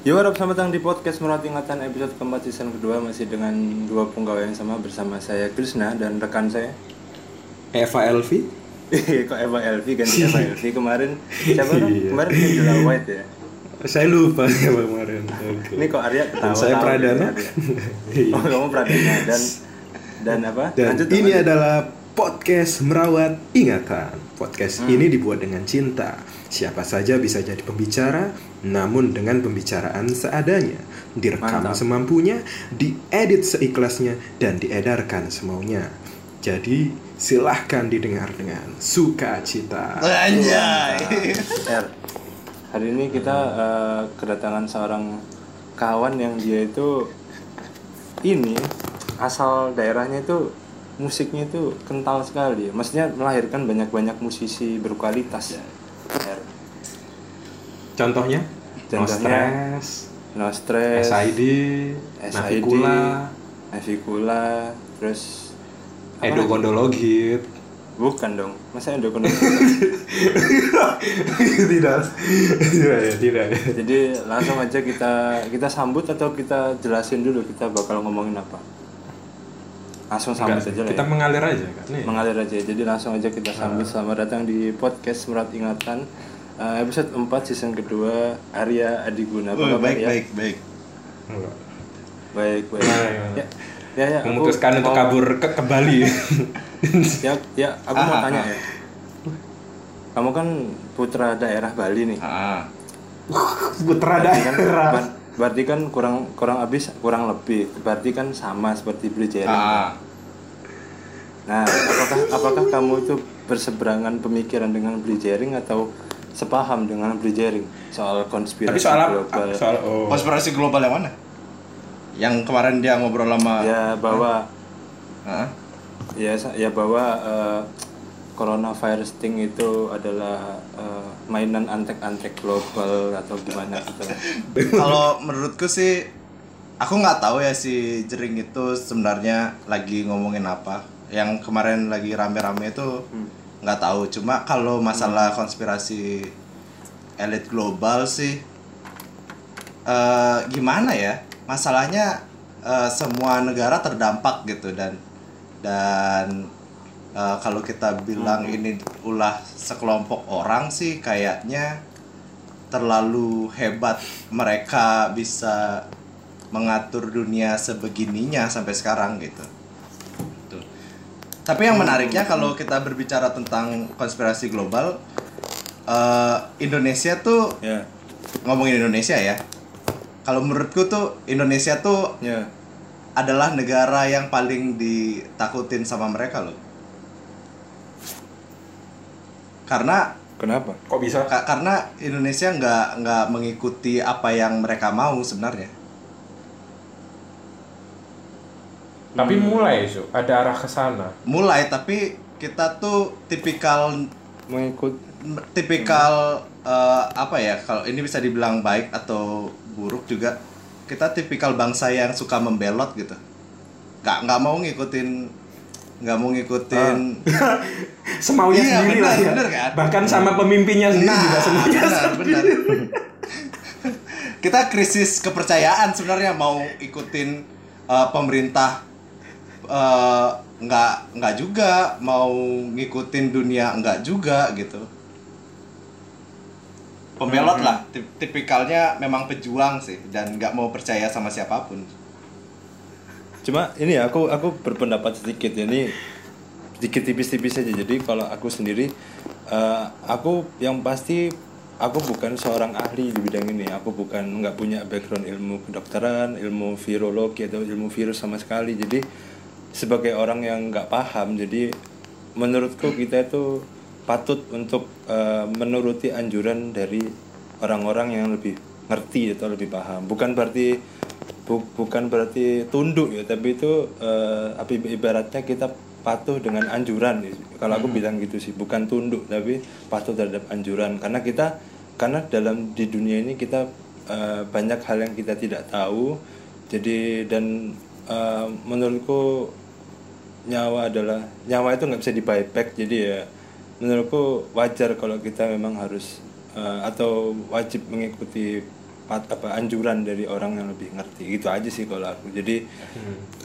Yo, harap selamat datang di podcast Merawat Ingatan episode keempat season kedua masih dengan dua penggawa yang sama bersama saya Krishna dan rekan saya. Eva Elvi Kok Eva Elvi ganti Eva Elvi kemarin siapa? Iya. Kemarin Angela White ya. saya lupa ya kemarin Oke. Ini kok Arya ketawa. Dan saya Pradana Iya. Oh, kamu Pradana dan dan apa? dan Lanjut, ini lanjut. adalah podcast merawat ingatan podcast Hmm. ini dibuat dengan cinta siapa saja bisa jadi pembicara namun dengan pembicaraan seadanya direkam Mantap. semampunya diedit seikhlasnya dan diedarkan semaunya jadi silahkan didengar dengan sukacita Anjay. Hari ini kita eh, kedatangan seorang kawan yang dia itu ini asal daerahnya itu musiknya itu kental sekali. Maksudnya melahirkan banyak-banyak musisi berkualitas. R. contohnya no Contohnya, stress No Stress, SID SID, Navikula Navikula, terus apa Edo lagi? Kondologit Bukan dong, masa endokon tidak tidak ya tidak. Jadi langsung aja kita kita sambut atau kita jelasin dulu kita bakal ngomongin apa. Langsung sambut Enggak, aja lah kita ya. mengalir aja kan nih Mengalir aja. Jadi langsung aja kita sambut selamat datang di podcast Merat Ingatan eh, episode 4 season kedua Arya Adiguna. Apa Oh, kabar baik, ya? baik, baik. Enggak. Baik, baik. Gimana? Ya, ya, ya, aku memutuskan untuk mau- kabur ke, ke Bali Ya, ya, aku mau Ah, tanya ah. ya. Kamu kan putra daerah Bali nih. Ah, putra Berarti kan, daerah ber- berarti kan kurang kurang habis kurang lebih berarti kan sama seperti beli jaring. ah. Nah, apakah apakah kamu itu berseberangan pemikiran dengan beli jaring atau sepaham dengan beli jaring soal konspirasi tapi soal global? soal oh Konspirasi global yang mana? Yang kemarin dia ngobrol sama Ya bahwa Ah, ya ya bahwa eh, coronavirus thing itu adalah eh, mainan antek-antek global atau gimana gitu. Kalau menurutku sih aku nggak tahu ya si Jering itu sebenarnya lagi ngomongin apa. Yang kemarin lagi rame-rame itu nggak tahu. Cuma kalau masalah konspirasi elit global sih eh gimana ya? Masalahnya eh, semua negara terdampak gitu dan dan eh, kalau kita bilang ini ulah sekelompok orang sih kayaknya terlalu hebat mereka bisa mengatur dunia sebegininya sampai sekarang gitu. Tapi yang menariknya kalau kita berbicara tentang konspirasi global, eh, Indonesia tuh Ya, ngomongin Indonesia ya. Kalau menurutku tuh Indonesia tuh ya. adalah negara yang paling ditakutin sama mereka loh. Karena Kenapa? kok bisa Ka- karena Indonesia nggak nggak mengikuti apa yang mereka mau sebenarnya. Tapi mulai so, ada arah ke sana. Mulai tapi kita tuh tipikal Mengikut tipikal eh, apa ya kalau ini bisa dibilang baik atau buruk juga kita tipikal bangsa yang suka membelot gitu. Nggak nggak mau ngikutin nggak mau ngikutin. semaunya Iya, sendiri benar, lah ya benar kan? bahkan sama pemimpinnya sendiri Nah, juga semaunya benar, benar. kita krisis kepercayaan sebenarnya mau ikutin uh, pemerintah uh, nggak nggak juga mau ngikutin dunia nggak juga gitu pembelot lah tip- tipikalnya memang pejuang sih dan nggak mau percaya sama siapa pun Cuma ini ya, aku aku berpendapat sedikit ini sedikit tipis-tipis aja. Jadi kalau aku sendiri eh, aku yang pasti aku bukan seorang ahli di bidang ini. Aku bukan nggak punya background ilmu kedokteran, ilmu virologi atau ilmu virus sama sekali. Jadi sebagai orang yang nggak paham, jadi menurutku kita itu patut untuk eh, menuruti anjuran dari orang-orang yang lebih ngerti atau lebih paham. Bukan berarti bu- bukan berarti tunduk ya, tapi itu apa ibaratnya kita patuh dengan anjuran. Kalau aku bilang gitu sih, bukan tunduk tapi patuh terhadap anjuran karena kita karena dalam di dunia ini kita eh, banyak hal yang kita tidak tahu. Jadi dan eh, menurutku nyawa adalah nyawa itu nggak bisa di buyback jadi ya menurutku wajar kalau kita memang harus eh, atau wajib mengikuti pat, apa anjuran dari orang yang lebih ngerti. Gitu aja sih kalau aku. Jadi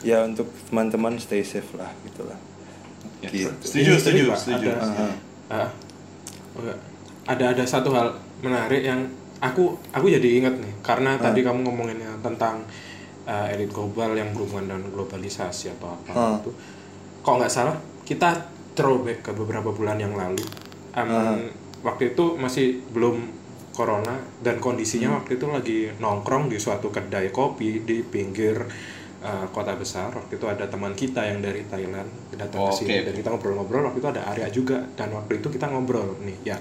ya untuk teman-teman stay safe lah gitulah gitu. Setuju, Ini- setuju, ini, setuju. Ada, ada ada satu hal menarik yang aku aku jadi ingat nih. Karena tadi kamu ngomonginnya tentang uh, elit global yang berhubungan dengan globalisasi atau apa Ah. itu. Kok nggak salah kita throwback ke beberapa bulan yang lalu. Em, Waktu itu masih belum corona dan kondisinya waktu itu lagi nongkrong di suatu kedai kopi di pinggir uh, kota besar. Waktu itu ada teman kita yang dari Thailand datang ke Oke. sini dan kita ngobrol-ngobrol. Waktu itu ada Arya juga dan waktu itu kita ngobrol nih ya.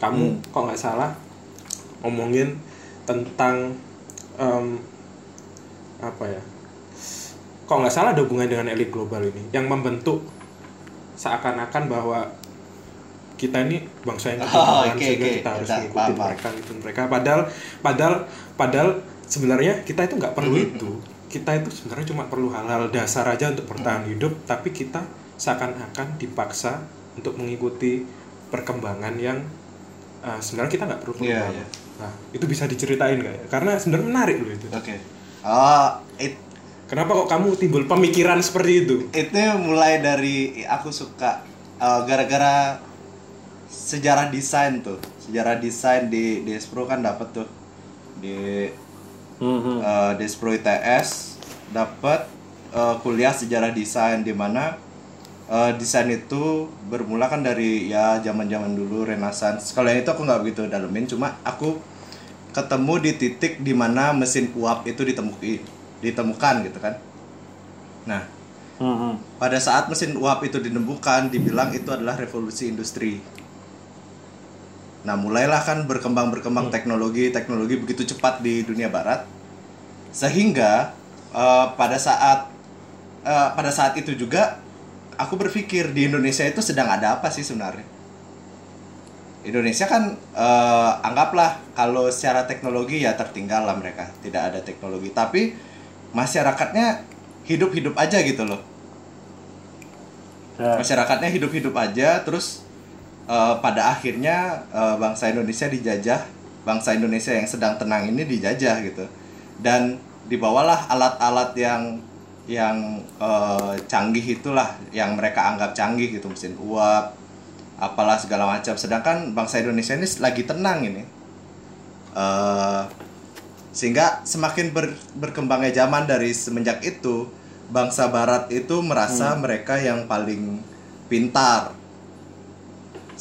Kamu kok nggak salah ngomongin tentang em, apa ya? Kok nggak salah ada hubungan dengan elit global ini yang membentuk seakan-akan bahwa kita ini bangsa yang Oh, keturunan oke, sehingga oke. kita harus Kita mengikuti paham, paham. mereka gitu mereka padahal padahal padahal sebenarnya kita itu nggak perlu itu kita itu sebenarnya cuma perlu hal-hal dasar aja untuk bertahan hidup tapi kita seakan-akan dipaksa untuk mengikuti perkembangan yang uh, sebenarnya kita nggak perlu Iya, perkembangan. iya. nah itu bisa diceritain nggak ya karena sebenarnya menarik loh itu Oke. Oh, it, kenapa kok kamu timbul pemikiran seperti itu itu mulai dari aku suka eh, gara-gara sejarah desain tuh. Sejarah desain di di Espro kan dapat tuh. Di Mhm. eh, di Espro ITS dapat eh, kuliah sejarah desain di mana eh, desain itu bermula kan dari ya zaman-zaman dulu Renaissance. Kalau yang itu aku nggak begitu dalemin, cuma aku ketemu di titik di mana mesin uap itu ditemukan ditemukan gitu kan. Nah, Mhm. pada saat mesin uap itu ditemukan, dibilang itu adalah revolusi industri. Nah, mulailah kan berkembang-berkembang teknologi, teknologi begitu cepat di dunia barat, sehingga eh, pada saat eh, pada saat itu juga aku berpikir di Indonesia itu sedang ada apa sih sebenarnya? Indonesia kan eh, anggaplah kalau secara teknologi ya tertinggal lah mereka, tidak ada teknologi, tapi masyarakatnya hidup-hidup aja gitu loh. Ya. masyarakatnya hidup-hidup aja terus eh, pada akhirnya eh, bangsa Indonesia dijajah bangsa Indonesia yang sedang tenang ini dijajah gitu. Dan dibawalah alat-alat yang yang eh, canggih itulah yang mereka anggap canggih gitu mesin uap apalah segala macam. Sedangkan bangsa Indonesia ini lagi tenang ini. Eh, sehingga semakin ber- berkembangnya zaman dari semenjak itu bangsa barat itu merasa mereka yang paling pintar.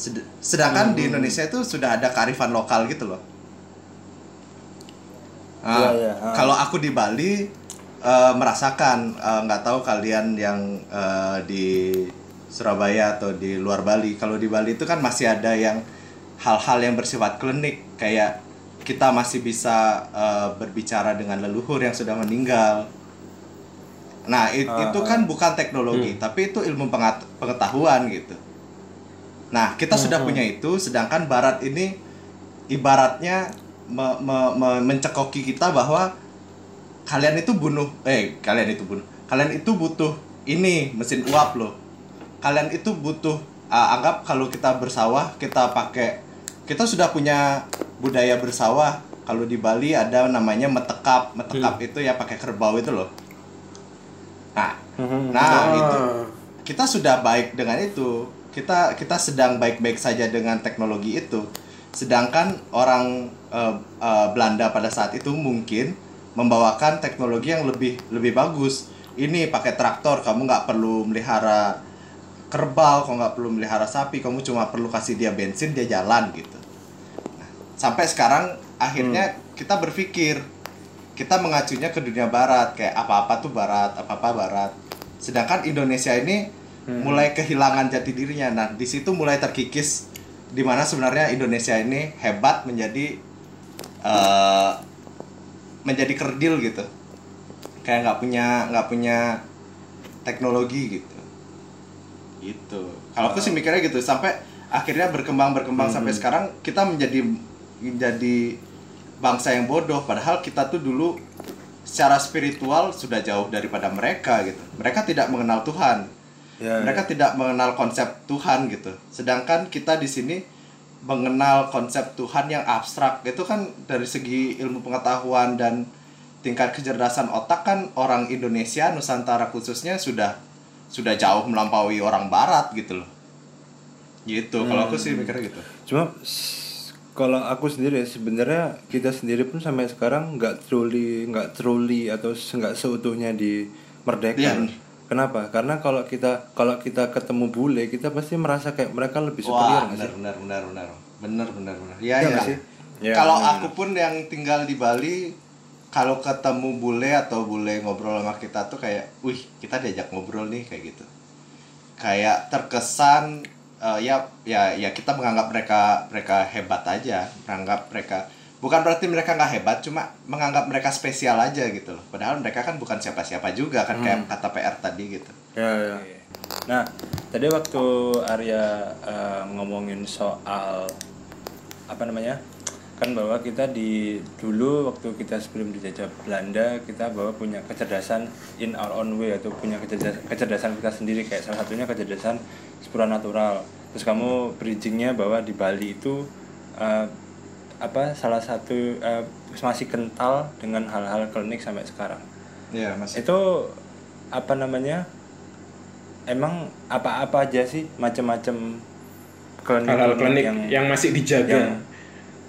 Sed- sedangkan di Indonesia itu sudah ada kearifan lokal gitu loh. Nah, Iya, iya, ah. kalau aku di Bali eh, merasakan eh, nggak tahu kalian yang eh, di Surabaya atau di luar Bali. Kalau di Bali itu kan masih ada yang hal-hal yang bersifat klinik kayak kita masih bisa eh, berbicara dengan leluhur yang sudah meninggal. Nah it- Ah, itu ah. kan bukan teknologi tapi itu ilmu pengetahuan gitu. Nah kita sudah punya itu sedangkan Barat ini ibaratnya me- me- me- mencekoki kita bahwa kalian itu bunuh eh kalian itu bunuh kalian itu butuh ini mesin uap loh. Kalian itu butuh ah, anggap kalau kita bersawah kita pakai kita sudah punya budaya bersawah. Kalau di Bali ada namanya metekap. Metekap itu ya pakai kerbau itu loh. Nah nah itu kita sudah baik dengan itu. Kita kita sedang baik-baik saja dengan teknologi itu. Sedangkan orang eh, eh, Belanda pada saat itu mungkin membawakan teknologi yang lebih lebih bagus. Ini pakai traktor kamu nggak perlu melihara kerbau kamu nggak perlu melihara sapi kamu cuma perlu kasih dia bensin dia jalan gitu. Nah, sampai sekarang akhirnya kita berpikir kita mengacunya ke dunia barat kayak apa-apa tuh barat apa-apa barat. Sedangkan Indonesia ini mulai kehilangan jati dirinya. Nah di situ mulai terkikis di mana sebenarnya Indonesia ini hebat menjadi eh, menjadi kerdil gitu. Kayak nggak punya nggak punya teknologi gitu gitu. Kalau aku sih mikirnya gitu sampai akhirnya berkembang berkembang sampai sekarang kita menjadi menjadi bangsa yang bodoh padahal kita tuh dulu secara spiritual sudah jauh daripada mereka gitu. Mereka tidak mengenal Tuhan. Ya, mereka tidak mengenal konsep Tuhan gitu. Sedangkan kita di sini mengenal konsep Tuhan yang abstrak. Itu kan dari segi ilmu pengetahuan dan tingkat kecerdasan otak kan orang Indonesia Nusantara khususnya sudah sudah jauh melampaui orang Barat gitu loh gitu kalau aku sih mikirnya gitu Cuma kalau aku sendiri sebenarnya kita sendiri pun sampai sekarang nggak truly nggak truly atau nggak seutuhnya di merdeka. Iya. Kenapa? Karena kalau kita kalau kita ketemu bule kita pasti merasa kayak mereka lebih Wah, superior nggak benar, benar, benar, benar, benar, benar, benar. Ya, Iya ya. sih? Ya, kalau benar, aku pun yang tinggal di Bali, kalau ketemu bule atau bule ngobrol sama kita tuh kayak, wih, kita diajak ngobrol nih kayak gitu. Kayak terkesan, eh, ya, ya, ya kita menganggap mereka mereka hebat aja, menganggap mereka bukan berarti mereka nggak hebat, cuma menganggap mereka spesial aja gitu loh. Padahal mereka kan bukan siapa-siapa juga kan, kayak kata PR tadi gitu. Ya, ya. Nah, tadi waktu Arya eh, ngomongin soal apa namanya? Kan bahwa kita di dulu waktu kita sebelum dijajah Belanda, kita bahwa punya kecerdasan in our own way atau punya kecerdasan, kecerdasan kita sendiri kayak salah satunya kecerdasan supranatural. Terus kamu bridgingnya bahwa di Bali itu eh, apa salah satu eh, masih kental dengan hal-hal klinik sampai sekarang Iya, Mas. itu apa namanya emang apa-apa aja sih macam-macam klinik hal-hal klinik yang, masih dijaga yang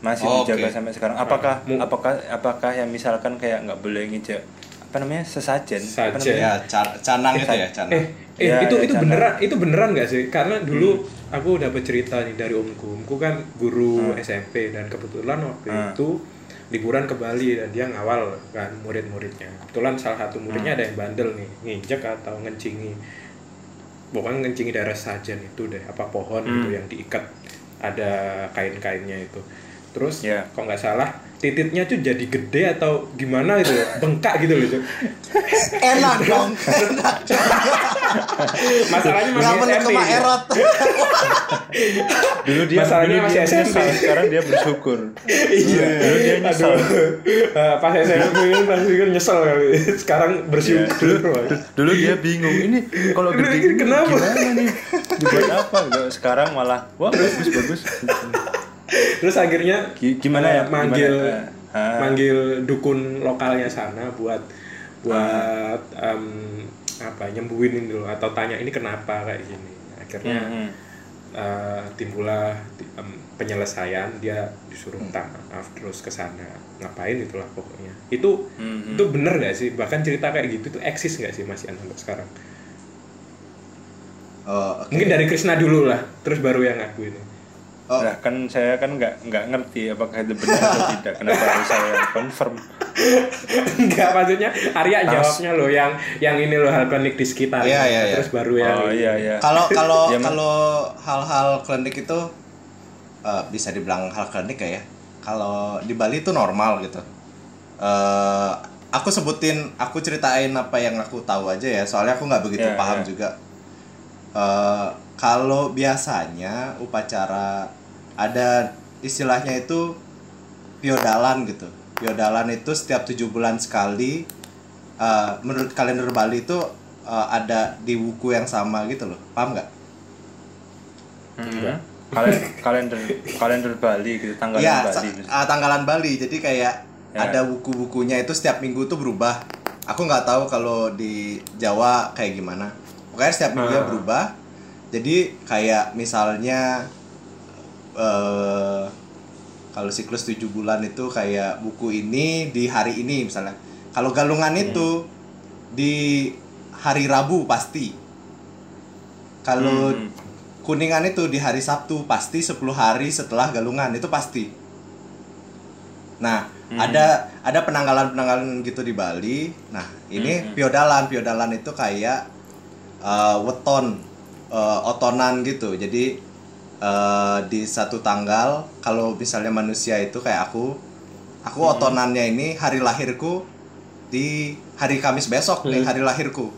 masih Oh, dijaga oke. sampai sekarang apakah Mu- apakah apakah yang misalkan kayak nggak boleh ngijak apa namanya sesajen apa Sesajen. namanya? Ya, ca- canang itu ya, canang. eh eh Ya, itu ya, itu Chandra. beneran itu beneran nggak sih karena dulu aku dapat cerita nih dari omku omku kan guru SMP dan kebetulan waktu Hmm. itu liburan ke Bali dan dia ngawal kan murid-muridnya kebetulan salah satu muridnya ada yang bandel nih nginjek atau ngencingi pokoknya ngencingi daerah sajen itu deh apa pohon gitu yang diikat ada kain-kainnya itu terus Ya. kok nggak salah tititnya tuh jadi gede atau gimana gitu bengkak gitu loh. Enak dong. Enak dong. masalahnya masih Nggak perlu SMP dia. Erot. dulu dia Masalahnya dulu masih dia SMP. nyesal, sekarang dia bersyukur iya dulu dia nyesal aduh Eh, pas SMP itu pasti kan nyesel kali sekarang bersyukur dulu dia bingung ini kalau gede ini kenapa? gimana nih dibuat apa sekarang malah wah bagus bagus terus akhirnya Gi- gimana ya? eh, manggil Gimana? Ah. manggil dukun lokalnya sana buat buat em, apa nyembuhin ini loh atau tanya ini kenapa kayak gini akhirnya hmm. eh, timbullah ti- em, penyelesaian dia disuruh Hmm. minta maaf terus ke sana ngapain itulah pokoknya itu Hmm, itu bener gak sih bahkan cerita kayak gitu tuh eksis gak sih masih sampai sekarang Oh, oke. mungkin dari Krishna dulu lah terus baru yang aku ini Oh. Nah, kan saya kan nggak nggak ngerti apakah itu benar atau tidak. Kenapa harus saya confirm? Enggak maksudnya Arya jawabnya loh yang yang ini loh hal klinik di sekitar Iya, iya, iya. terus baru yang Oh iya iya. Kalau kalau Ya, kalau hal-hal klinik itu eh, bisa dibilang hal klinik ya. Kalau di Bali itu normal gitu. eh aku sebutin, aku ceritain apa yang aku tahu aja ya. Soalnya aku nggak begitu Ya, paham ya. juga. Eh, kalau biasanya upacara ada istilahnya itu piodalan gitu. Piodalan itu setiap tujuh bulan sekali. eh, menurut kalender Bali itu eh, ada di buku yang sama gitu loh. Paham nggak? Hmm. Kalen- kalender kalender Bali gitu tanggalan Iya, Bali. ah, tanggalan Bali. Jadi kayak Ya. ada buku-bukunya itu setiap minggu tuh berubah. Aku nggak tahu kalau di Jawa kayak gimana. Pokoknya setiap minggu Ah. berubah. Jadi kayak misalnya eh kalau siklus 7 bulan itu kayak buku ini di hari ini misalnya. Kalau galungan itu di hari Rabu pasti. Kalau Hmm. kuningan itu di hari Sabtu pasti 10 hari setelah galungan itu pasti. Nah, ada ada penanggalan-penanggalan gitu di Bali. Nah, ini piodalan, piodalan itu kayak eh, weton eh, otonan gitu. Jadi eh, di satu tanggal kalau misalnya manusia itu kayak aku, aku otonannya ini hari lahirku di hari Kamis besok nih hari lahirku.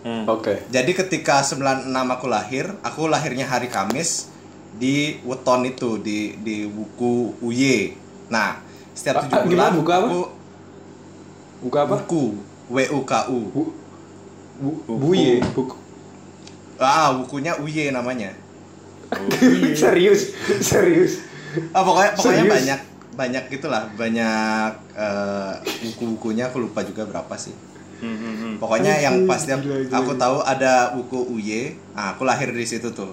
Hmm. oke Jadi ketika 96 aku lahir, aku lahirnya hari Kamis di weton itu di di buku UY. Nah, setiap Ah, tujuh ah, bulan gimana buku apa? aku buka apa buku W U K U. bu, bu buye buku Ah, bukunya UY namanya. serius, serius. Ah, pokoknya pokoknya Serius? banyak banyak gitulah banyak eh, buku-bukunya aku lupa juga berapa sih Hmm, hmm, hmm. pokoknya yang pasti aku, Gila, gila, aku tahu ada buku UY nah, aku lahir di situ tuh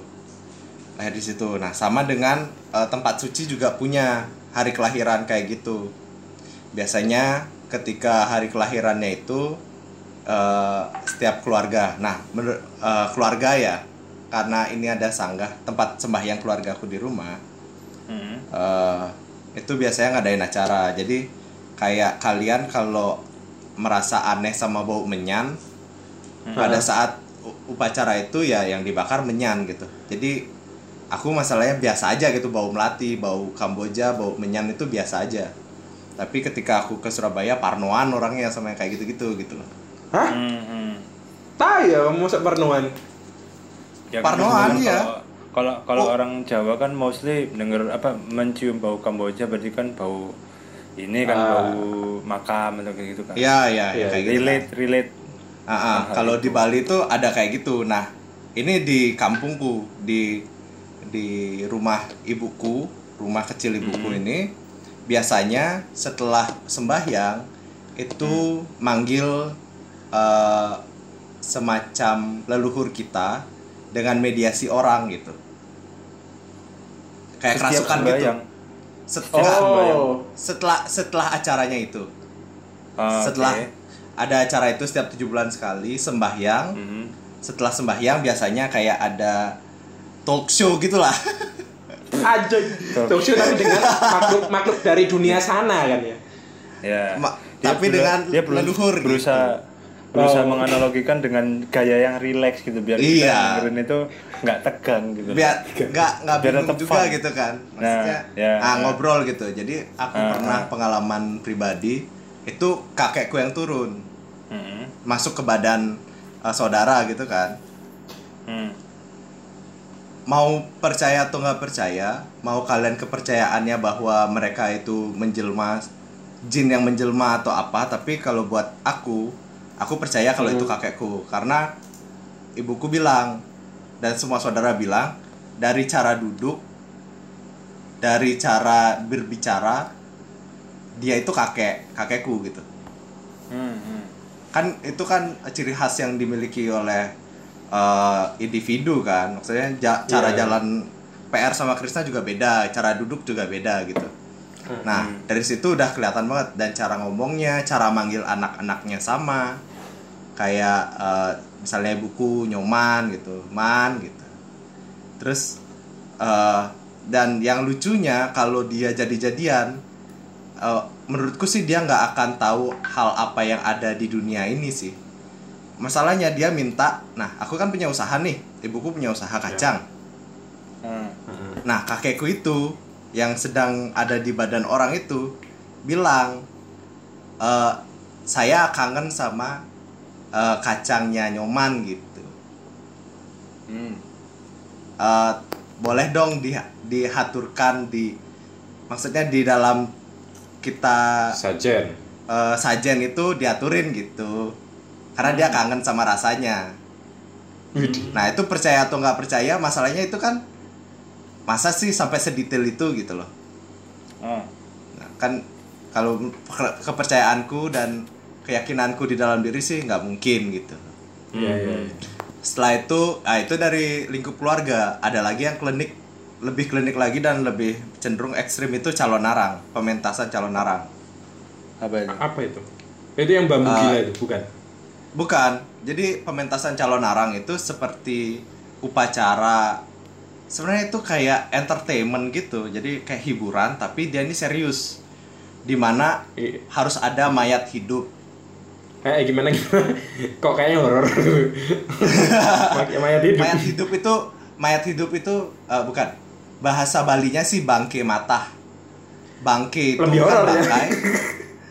lahir di situ nah sama dengan eh, tempat suci juga punya hari kelahiran kayak gitu biasanya ketika hari kelahirannya itu eh, setiap keluarga. Nah menur- eh, keluarga ya karena ini ada sanggah tempat sembahyang keluarga aku di rumah Hmm. eh itu biasanya ngadain acara. Jadi kayak kalian kalau merasa aneh sama bau menyan pada saat upacara itu ya yang dibakar menyan gitu. Jadi aku masalahnya biasa aja gitu bau melati bau kamboja bau menyan itu biasa aja. Tapi ketika aku ke Surabaya parnoan orangnya sama yang kayak gitu-gitu gitu loh Hah? Hmm, hmm. Tahu ya, mau sepernuan. Ya, Parnoan, iya. kalau- Kalau Oh. orang Jawa kan mostly denger apa mencium bau Kamboja berarti kan bau ini kan Ah. bau makam atau kayak gitu kan. Iya iya ya, kayak gitu. relate relate. Ah, ah, Hal-hal kalau di Bali tuh ada kayak gitu. Nah, ini di kampungku di di rumah ibuku, rumah kecil ibuku ini biasanya setelah sembahyang itu manggil eh, semacam leluhur kita dengan mediasi orang gitu. Kayak Setiap kerasukan gitu. sembahyang. Setelah Oh. setelah setelah acaranya itu. Ah, setelah oke. ada acara itu setiap tujuh bulan sekali sembahyang Mhm. setelah sembahyang biasanya kayak ada talk show gitulah Aja. Talk show tapi dengan makhluk makhluk dari dunia sana kan ya. Ya. Ma- Dia tapi dengan dia leluhur gitu. Berusaha berusaha Oh. menganalogikan dengan gaya yang rileks gitu biar Iya. kita itu nggak tegang gitu. biar nggak nggak bingung juga fun. gitu kan maksudnya Nah, ya, ah, ya. ngobrol gitu jadi aku Ah, pernah ah. pengalaman pribadi itu kakekku yang turun Mhm. masuk ke badan uh, saudara gitu kan Hmm. mau percaya atau nggak percaya mau kalian kepercayaannya bahwa mereka itu menjelma jin yang menjelma atau apa tapi kalau buat aku aku percaya kalau itu kakekku karena ibuku bilang dan semua saudara bilang dari cara duduk dari cara berbicara dia itu kakek kakekku gitu Hmm, hmm. kan itu kan ciri khas yang dimiliki oleh eh, individu kan maksudnya ja- cara Iya. jalan PR sama Krisna juga beda cara duduk juga beda gitu nah dari situ udah kelihatan banget. Dan cara ngomongnya cara manggil anak-anaknya sama. Kayak eh, misalnya buku nyoman gitu man gitu. Terus eh, dan yang lucunya kalau dia jadi-jadian eh, menurutku sih dia nggak akan tahu hal apa yang ada di dunia ini sih. Masalahnya dia minta nah aku kan punya usaha nih ibuku punya usaha kacang. Hmm. nah kakekku itu yang sedang ada di badan orang itu bilang "Eh, saya kangen sama eh, kacangnya nyoman gitu. Hmm. Eh, boleh dong di dihaturkan di maksudnya di dalam kita Sajen. eh, sajen itu diaturin gitu. Karena dia kangen sama rasanya. Nah itu percaya atau nggak percaya masalahnya itu kan masa sih sampai sedetail itu gitu loh Oh. nah, kan kalau ke- kepercayaanku dan keyakinanku di dalam diri sih nggak mungkin gitu Iya, iya. iya. setelah itu ah itu dari lingkup keluarga ada lagi yang klinik lebih klinik lagi dan lebih cenderung ekstrim itu calon narang pementasan calon narang Apa itu? Apa itu? Itu yang bambu Ah. gila itu, bukan? Bukan. Jadi pementasan calon narang itu seperti upacara sebenarnya itu kayak entertainment gitu. Jadi kayak hiburan tapi dia ini serius. Di mana Iya. harus ada mayat hidup. Kayak gimana gimana? Kok kayaknya horor. Mayat hidup. Mayat hidup itu mayat hidup itu eh, bukan. Bahasa Balinya sih bangke mata. Bangke itu Lebih kan ya. bangkai.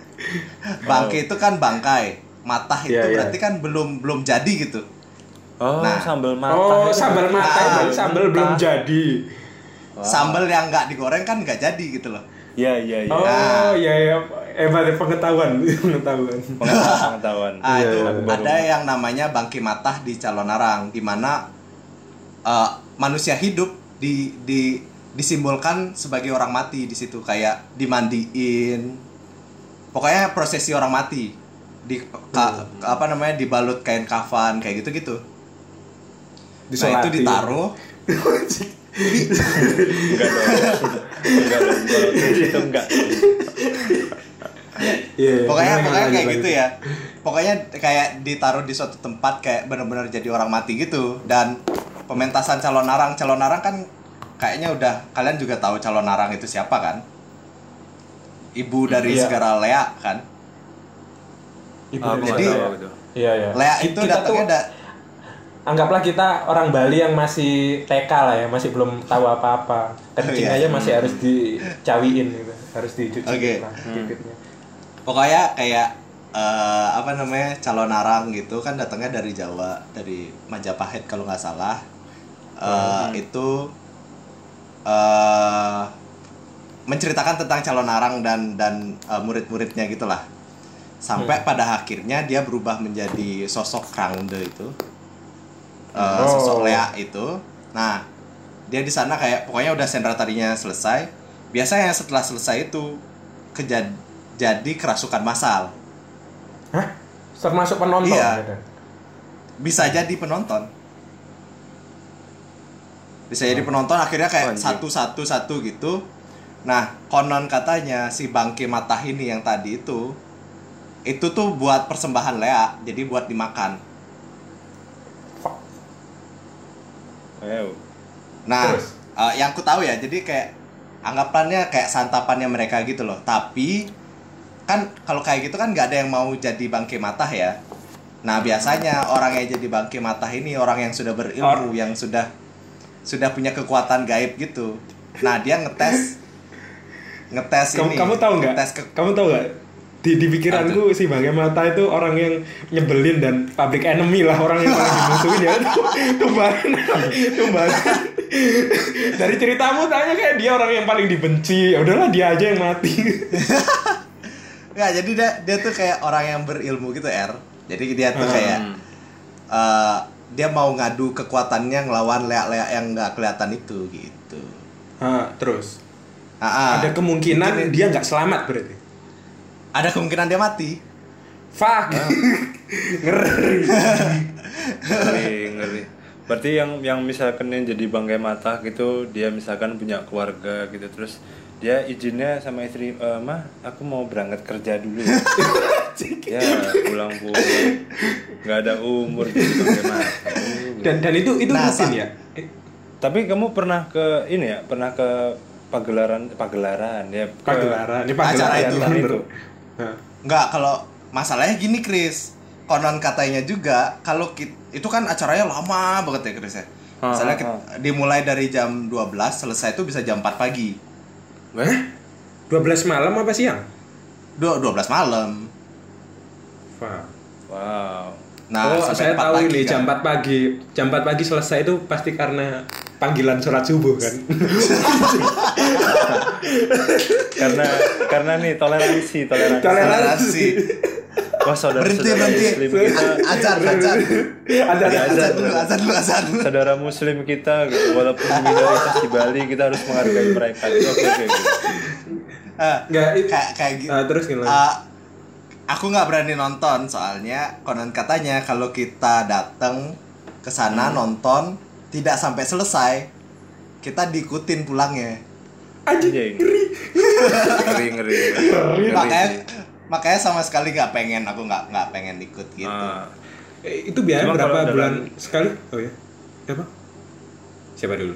bangke itu kan bangkai. Matah itu Iya, iya. berarti kan belum belum jadi gitu. Oh, Nah. sambal. Oh, itu. sambal mata Ah, itu sambal belum jadi. Sambal yang nggak digoreng kan nggak jadi gitu loh. Iya, iya, iya. Oh, iya iya. Hebat ya, pengetahuan, pengetahuan. Pengetahuan, pengetahuan. Ah, Iya, itu iya, Aku baru- ada yang namanya bangki matah di calon narang di mana eh, manusia hidup di di disimbolkan sebagai orang mati di situ kayak dimandiin pokoknya prosesi orang mati di ka- apa namanya dibalut kain kafan kayak gitu gitu nah itu ditaruh. Enggak dong. Enggak dong. Kalau kayak gitu enggak. Iya, pokoknya pokoknya kayak gitu ya. Pokoknya kayak ditaruh di suatu tempat kayak benar-benar jadi orang mati gitu. Dan pementasan calon narang calon narang kan kayaknya udah kalian juga tahu calon narang itu siapa kan? Ibu dari Iya. segara Lea kan? Ibu dari nggak Jadi- Iya iya. Lea itu kita datangnya tuh- da Anggaplah kita orang Bali yang masih TK lah ya, masih belum tahu apa-apa. Kencing Oh, iya. aja masih harus dicawiin gitu, harus dicuci Oke. lah bibitnya. pokoknya kayak eh, apa namanya calon narang gitu kan datangnya dari Jawa dari Majapahit kalau nggak salah Eh, itu eh menceritakan tentang calon narang dan dan eh, murid-muridnya gitulah sampai pada akhirnya dia berubah menjadi sosok Krangde itu Eh, Oh. sosok Lea itu. Nah dia di sana kayak pokoknya udah sendra tadinya selesai. Biasanya setelah selesai itu kejad jadi kerasukan massal. Hah? Termasuk penonton? Iya. bisa jadi penonton. Bisa jadi penonton akhirnya kayak Anjing. satu satu satu gitu. Nah konon katanya si bangke matah ini yang tadi itu itu tuh buat persembahan Lea jadi buat dimakan nah Terus? eh, yang ku tahu ya jadi kayak anggapannya kayak santapannya mereka gitu loh tapi kan kalau kayak gitu kan nggak ada yang mau jadi bangke matah ya nah biasanya orang yang jadi bangke matah ini orang yang sudah berilmu yang sudah sudah punya kekuatan gaib gitu nah dia ngetes ngetes Kamu, ini kamu tahu nggak? ngetes ke- Kamu tahu nggak? Di, di pikiranku si Bangga Mata itu orang yang nyebelin dan public enemy lah orang yang paling dimusuhin ya. Tumbahan, tumbahan. Dari ceritamu tanya kayak dia orang yang paling dibenci. Ya udahlah dia aja yang mati. Nggak, jadi dia dia tuh kayak orang yang berilmu gitu R jadi dia tuh Hmm. kayak eh, dia mau ngadu kekuatannya ngelawan lea-lea yang nggak kelihatan itu gitu Ah, terus Ah, ah. ada kemungkinan dia nggak selamat berarti. Ada kemungkinan dia mati Fuck. Ngeri. ngeri ngeri berarti yang yang misalkan yang jadi bangkai mata gitu dia misalkan punya keluarga gitu terus dia izinnya sama istri "Eh, mah aku mau berangkat kerja dulu ya ya pulang pulang nggak ada umur mata Uh, Dan dan itu itu Nah, Sa- ya. Tapi kamu pernah ke ini ya pernah ke pagelaran pagelaran ya ke- Pagelaran, ini Acara pagelaran itu. bener. itu. Nah. nggak kalau masalahnya gini Chris konon katanya juga kalau kit- itu kan acaranya lama banget ya Chris ya Ah, misalnya kit- dimulai dari jam 12 selesai itu bisa jam 4 pagi Hah? 12 malam apa siang? Dua- 12 malam Fuck. wow nah oh, saya 4 tahu pagi ini kan. jam 4 pagi. Jam 4 pagi selesai itu pasti karena panggilan surat subuh kan. karena karena nih toleransi toleransi toleransi wah saudara berhenti saudara berhenti muslim kita azan azan Ada Ada azan dulu azan dulu azan dulu saudara muslim kita walaupun minoritas di Bali kita harus menghargai mereka oke oke oke. Ah, Nggak, kayak kayak gitu Ah, terus gimana? Ah, aku nggak berani nonton soalnya konon katanya kalau kita datang ke sana Hmm. nonton tidak sampai selesai kita diikutin pulangnya Anjing. Anjing. ngeri ngeri ngeri makanya sih. makanya sama sekali nggak pengen aku nggak nggak pengen ikut gitu Eh, itu biaya Cuma berapa kalau dalam- bulan sekali? Oh ya. Siapa? Siapa dulu?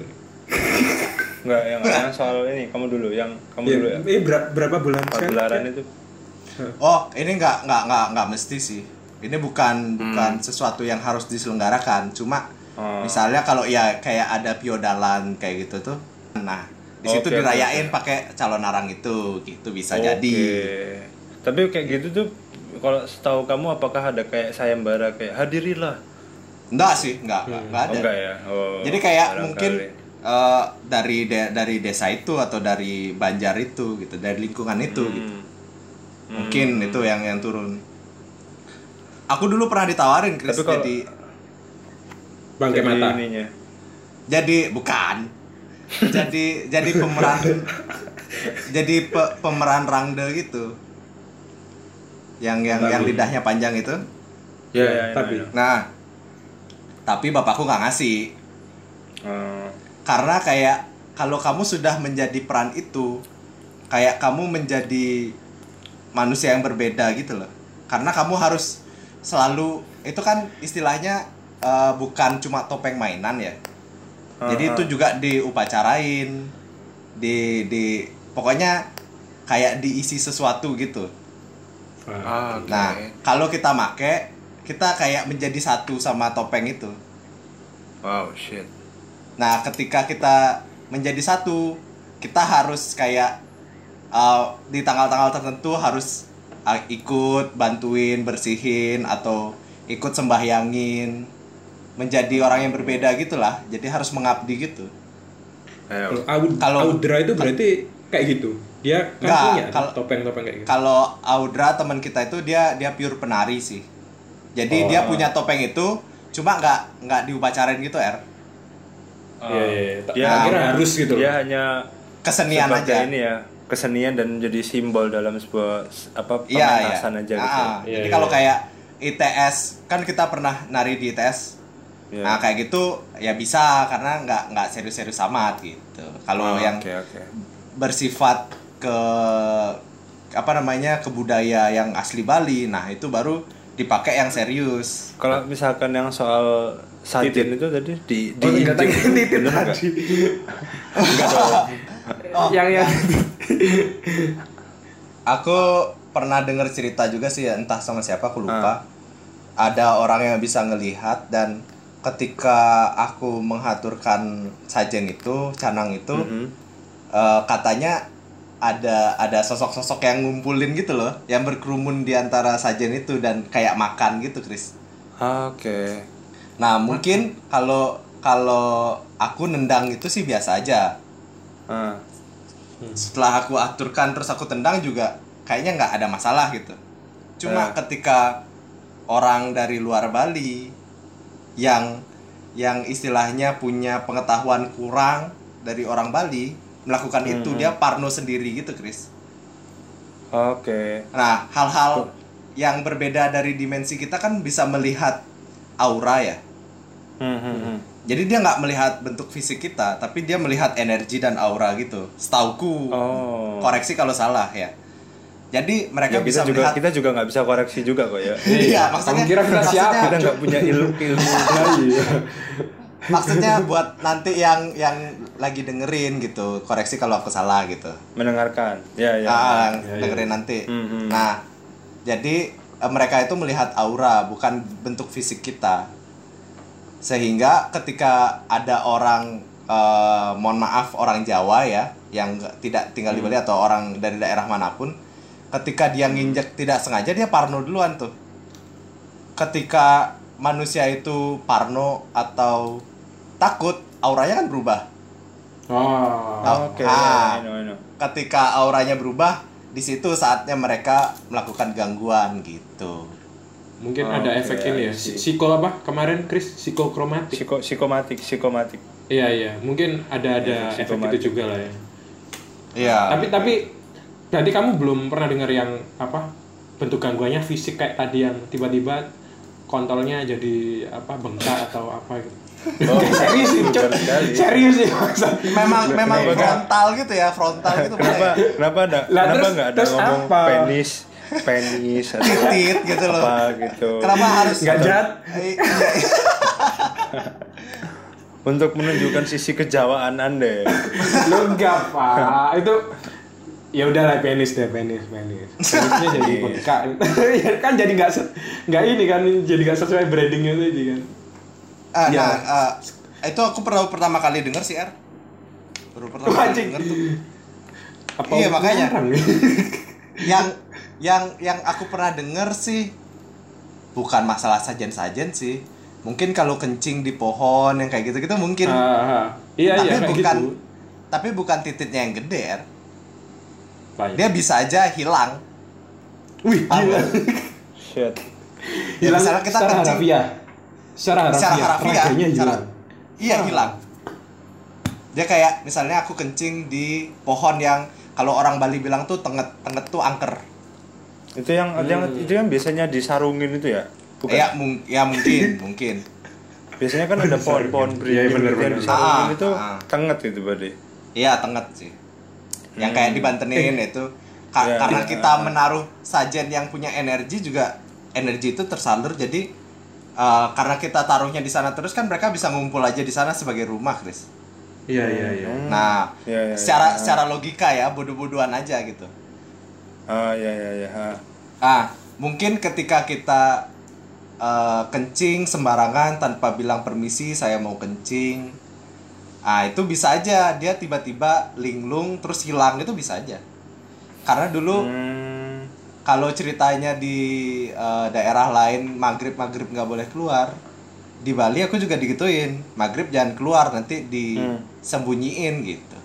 Enggak, yang, yang soal ini kamu dulu, yang kamu Iya, dulu ya. eh, ber- berapa bulan sekali? Pagelaran itu. oh ini nggak nggak nggak nggak mesti sih ini bukan Hmm. bukan sesuatu yang harus diselenggarakan cuma Oh. misalnya kalau ya kayak ada piodalan kayak gitu tuh nah di situ oke, dirayain oke. pakai calon narang itu gitu bisa Oke. jadi Tapi kayak gitu tuh kalau setahu kamu apakah ada kayak sayembara kayak hadirilah? enggak sih enggak enggak, enggak Oh, ada enggak ya. Oh, jadi kayak barangkali. mungkin eh, dari de- dari desa itu atau dari Banjar itu gitu dari lingkungan itu Hmm. gitu mungkin itu yang yang turun aku dulu pernah ditawarin Chris Tapi kalau- jadi Bangke mata. ininya. jadi bukan jadi jadi pemeran jadi pe- pemeran Rangde gitu yang yang yang lidahnya panjang itu Ya, ya, ya, tapi ya. nah tapi bapakku nggak ngasih Oh. karena kayak kalau kamu sudah menjadi peran itu kayak kamu menjadi manusia yang berbeda gitu loh. Karena kamu harus selalu itu kan istilahnya eh, bukan cuma topeng mainan ya. Jadi Ah, itu juga diupacarain di di pokoknya kayak diisi sesuatu gitu. Ah, oke. nah kalau kita make kita kayak menjadi satu sama topeng itu. Wow, shit. Nah, ketika kita menjadi satu, kita harus kayak uh, di tanggal-tanggal tertentu harus uh, ikut bantuin bersihin atau ikut sembahyangin menjadi orang yang berbeda gitulah. Jadi harus mengabdi gitu. Ayo. kalau Aud- Kalau- Audra itu berarti kayak gitu dia kan Nggak, punya kalau- topeng-topeng kayak gitu Kalau Audra teman kita itu dia dia pure penari sih. Jadi Oh. dia punya topeng itu cuma nggak nggak diupacarain gitu er Iya, iya, iya. Tak- Dia, kira harus gitu Dia hanya kesenian aja. ini ya, kesenian dan jadi simbol dalam sebuah apa Iya, iya. pementasan aja gitu. Ah, Iya, jadi iya, kalau kayak ITS kan kita pernah nari di ITS. Iya. Nah kayak gitu ya bisa karena nggak nggak serius-serius amat gitu. Kalau Oh, yang Oke, oke. bersifat ke apa namanya ke budaya yang asli Bali, nah itu baru dipakai yang serius. Kalau misalkan yang soal sajen itu tadi di di Oh, enggak, tadi titit tadi. Enggak dong. Yang yang Aku pernah dengar cerita juga sih ya, entah sama siapa aku lupa. Ada orang yang bisa ngelihat dan ketika aku menghaturkan sajen itu, canang itu, Mhm. eh, katanya ada ada sosok-sosok yang ngumpulin gitu loh, yang berkerumun di antara sajen itu dan kayak makan gitu, Chris. Ah, Oke. Nah, mungkin kalau kalau aku nendang itu sih biasa aja. Ah. Setelah aku aturkan terus aku tendang juga kayaknya nggak ada masalah gitu. Cuma ketika orang dari luar Bali yang yang istilahnya punya pengetahuan kurang dari orang Bali melakukan itu dia parno sendiri gitu, Chris. Oke. Nah, hal-hal yang berbeda dari dimensi kita kan bisa melihat aura ya. Hmm, hmm, hmm. Jadi dia nggak melihat bentuk fisik kita, tapi dia melihat energi dan aura gitu. Setauku, Oh. koreksi kalau salah ya. Jadi mereka Ya, bisa kita juga melihat. kita juga nggak bisa koreksi juga kok ya. Iya, maksudnya. Kamu kira kita maksudnya- siapa? Kita nggak punya ilmu ilmu. Iya. Maksudnya buat nanti yang yang lagi dengerin gitu, koreksi kalau aku salah gitu. mendengarkan. Ya ya. Ah, Ya, ya. dengerin nanti. Hmm, hmm. Nah, jadi eh, mereka itu melihat aura bukan bentuk fisik kita. Sehingga ketika ada orang eh, mohon maaf orang Jawa ya yang tidak tinggal di Bali Hmm. atau orang dari daerah mana pun, ketika dia nginjek tidak sengaja dia parno duluan tuh. Ketika manusia itu parno atau takut, auranya kan berubah. Oh. Oh, Oke. ah. I know, I know. ketika auranya berubah di situ saatnya mereka melakukan gangguan gitu Mungkin Oh, ada oke, efek ini ya. I see. Psiko apa? Kemarin Chris psikokromatik. Psiko, psikomatik, psikomatik. Iya iya, mungkin ada ada Efek efek itu juga lah ya. iya Tapi tapi berarti kamu belum pernah dengar yang apa bentuk gangguannya fisik kayak tadi yang tiba-tiba kontolnya jadi apa bengkak atau apa gitu. Oh, serius sih, serius sih memang memang frontal gitu ya frontal gitu Kenapa boleh. kenapa ada Lah, kenapa terus- nggak ada ngomong apa? penis penis atau titit gitu loh apa gitu kenapa harus jahat. Eh, iya, iya. untuk menunjukkan sisi kejawaan anda ya. Lu enggak, Pak. Itu ya udahlah penis deh, penis, penis. Penisnya jadi bengkak. ya kan jadi nggak nggak ini kan jadi nggak sesuai brandingnya tadi kan. Ah, Iya. nah eh, itu aku pernah pertama kali denger sih Er baru pertama kali Anjing. denger tuh Apa Iya, makanya. orang? yang yang yang aku pernah denger sih bukan masalah sajen-sajen sih mungkin kalau kencing di pohon yang kayak gitu-gitu mungkin Ah, ah. iya tapi iya kayak bukan gitu. tapi bukan titiknya yang gede Er. Baik. dia bisa aja hilang Wih, Paham gila. shit Ya, misalnya kita secara kencing. harafiah. Secara harafiah, secara harafiah raganya secara- hilang. iya hilang dia kayak misalnya aku kencing di pohon yang kalau orang Bali bilang tuh tenget tenget tuh angker Itu yang yang itu yang biasanya disarungin itu ya? Bukan. ya mung- ya mungkin mungkin Biasanya kan ada pohon-pohon beringin bener, gitu yang bener. disarungin Ah, itu ah. tenget gitu berarti. Iya tenget sih. Yang kayak dibantenin itu Ka- Iya, karena iya. kita menaruh sajen yang punya energi juga energi itu tersalur jadi eh, karena kita taruhnya di sana terus kan mereka bisa ngumpul aja di sana sebagai rumah, Chris. Iya iya iya. Nah, Iya, iya, secara secara logika ya bodoh-bodohan aja gitu. Ah ya ya ya. ah. Mungkin ketika kita eh, kencing sembarangan tanpa bilang permisi, saya mau kencing. Ah, itu bisa aja dia tiba-tiba linglung terus hilang itu bisa aja. Karena dulu Hmm. kalau ceritanya di eh, daerah lain maghrib maghrib nggak boleh keluar. Di Bali aku juga digituin, maghrib jangan keluar nanti disembunyiin gitu.